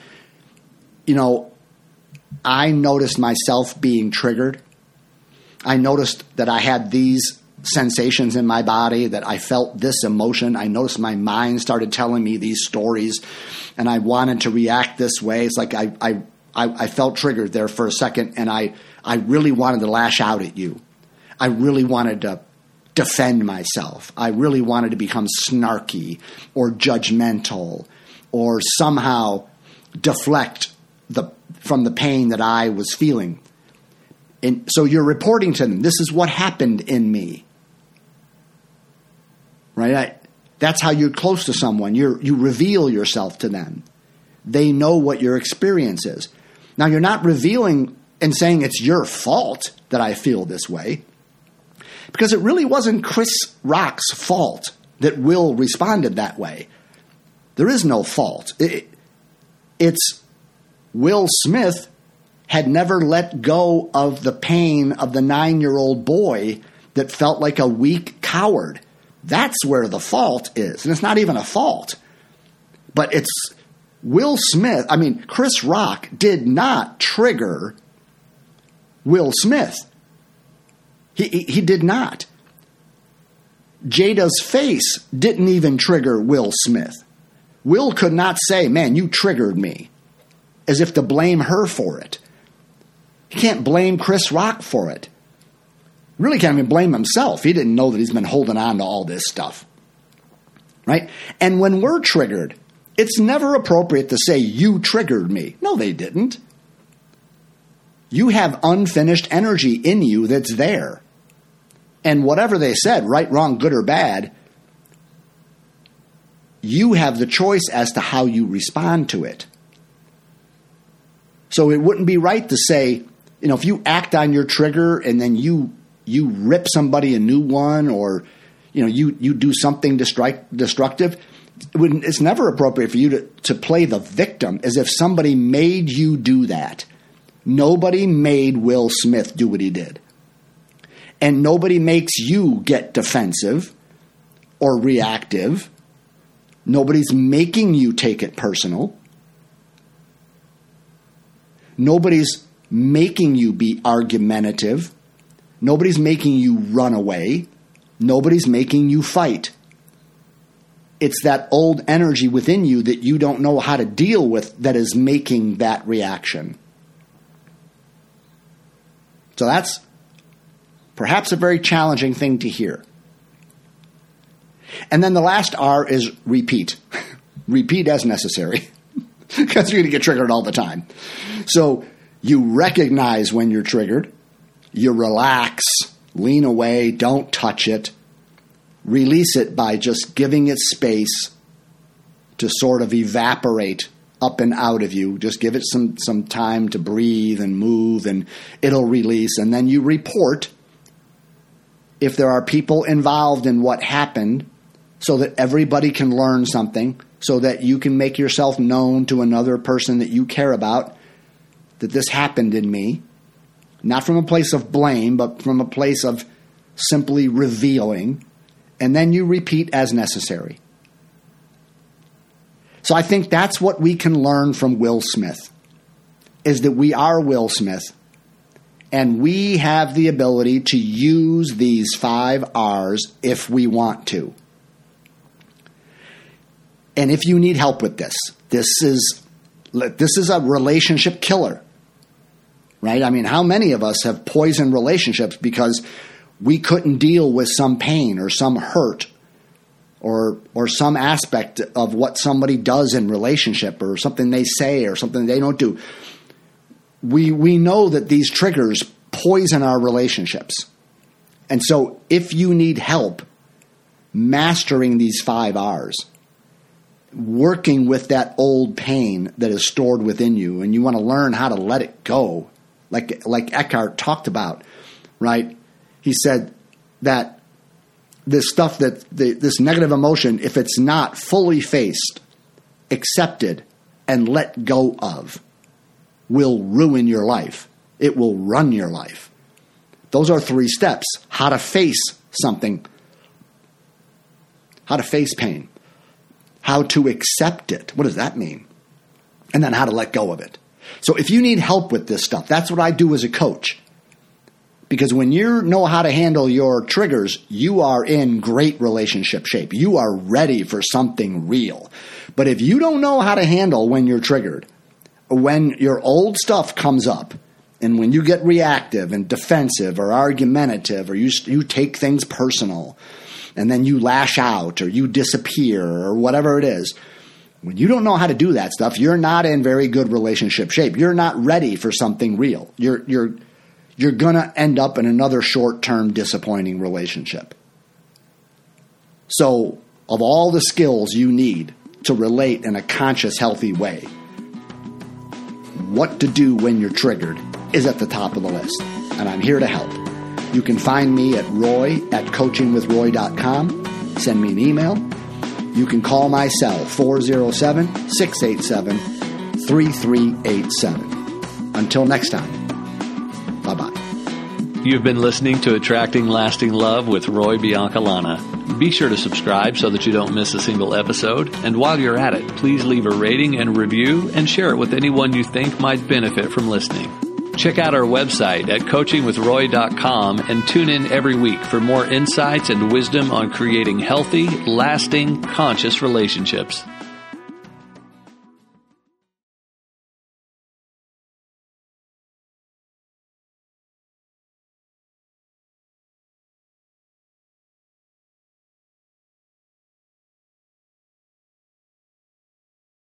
you know, I noticed myself being triggered. I noticed that I had these sensations in my body, that I felt this emotion. I noticed my mind started telling me these stories, and I wanted to react this way. It's like I, I, I, felt triggered there for a second, and I, I really wanted to lash out at you. I really wanted to defend myself. I really wanted to become snarky or judgmental or somehow deflect the from the pain that I was feeling. And so you're reporting to them, this is what happened in me. Right? I, that's how you're close to someone. you you reveal yourself to them. They know what your experience is. Now, you're not revealing and saying it's your fault that I feel this way because it really wasn't Chris Rock's fault that Will responded that way. There is no fault. It, it's Will Smith had never let go of the pain of the nine year old boy that felt like a weak coward. That's where the fault is. And it's not even a fault, but it's Will Smith. I mean, Chris Rock did not trigger Will Smith. He, he, he did not. Jada's face didn't even trigger Will Smith. Will could not say, Man, you triggered me, as if to blame her for it. He can't blame Chris Rock for it. Really can't even blame himself. He didn't know that he's been holding on to all this stuff. Right? And when we're triggered, it's never appropriate to say, You triggered me. No, they didn't. You have unfinished energy in you that's there. And whatever they said, right, wrong, good, or bad, you have the choice as to how you respond to it. So it wouldn't be right to say, you know, if you act on your trigger and then you you rip somebody a new one or you know you you do something destructive, it's never appropriate for you to, to play the victim as if somebody made you do that. Nobody made Will Smith do what he did and nobody makes you get defensive or reactive. Nobody's making you take it personal. Nobody's making you be argumentative. Nobody's making you run away. Nobody's making you fight. It's that old energy within you that you don't know how to deal with that is making that reaction. So that's Perhaps a very challenging thing to hear. And then the last R is repeat. repeat as necessary because you're going to get triggered all the time. So you recognize when you're triggered, you relax, lean away, don't touch it, release it by just giving it space to sort of evaporate up and out of you. Just give it some, some time to breathe and move, and it'll release. And then you report if there are people involved in what happened so that everybody can learn something, so that you can make yourself known to another person that you care about that this happened in me, not from a place of blame, but from a place of simply revealing, and then you repeat as necessary. So I think that's what we can learn from Will Smith is that we are Will Smith and we have the ability to use these five R's if we want to. And if you need help with this, this is this is a relationship killer. Right? I mean, how many of us have poisoned relationships because we couldn't deal with some pain or some hurt or or some aspect of what somebody does in relationship or something they say or something they don't do. We we know that these triggers poison our relationships. And so if you need help mastering these 5 R's, working with that old pain that is stored within you and you want to learn how to let it go like like Eckhart talked about, right? He said that this stuff that the, this negative emotion, if it's not fully faced, accepted, and let go of, will ruin your life. It will run your life. Those are three steps. How to face something, how to face pain, how to accept it. What does that mean? And then how to let go of it. So if you need help with this stuff, that's what I do as a coach. Because when you know how to handle your triggers, you are in great relationship shape. You are ready for something real. But if you don't know how to handle when you're triggered, when your old stuff comes up, and when you get reactive and defensive or argumentative, or you, you take things personal, and then you lash out or you disappear or whatever it is, when you don't know how to do that stuff, you're not in very good relationship shape. You're not ready for something real. You're you're you're going to end up in another short-term disappointing relationship. So, of all the skills you need to relate in a conscious healthy way, what to do when you're triggered is at the top of the list, and I'm here to help. You can find me at roy at coachingwithroy.com. Send me an email you can call my cell 407 687 3387. Until next time, bye bye. You've been listening to Attracting Lasting Love with Roy Biancalana. Be sure to subscribe so that you don't miss a single episode. And while you're at it, please leave a rating and review and share it with anyone you think might benefit from listening. Check out our website at coachingwithroy.com and tune in every week for more insights and wisdom on creating healthy, lasting, conscious relationships.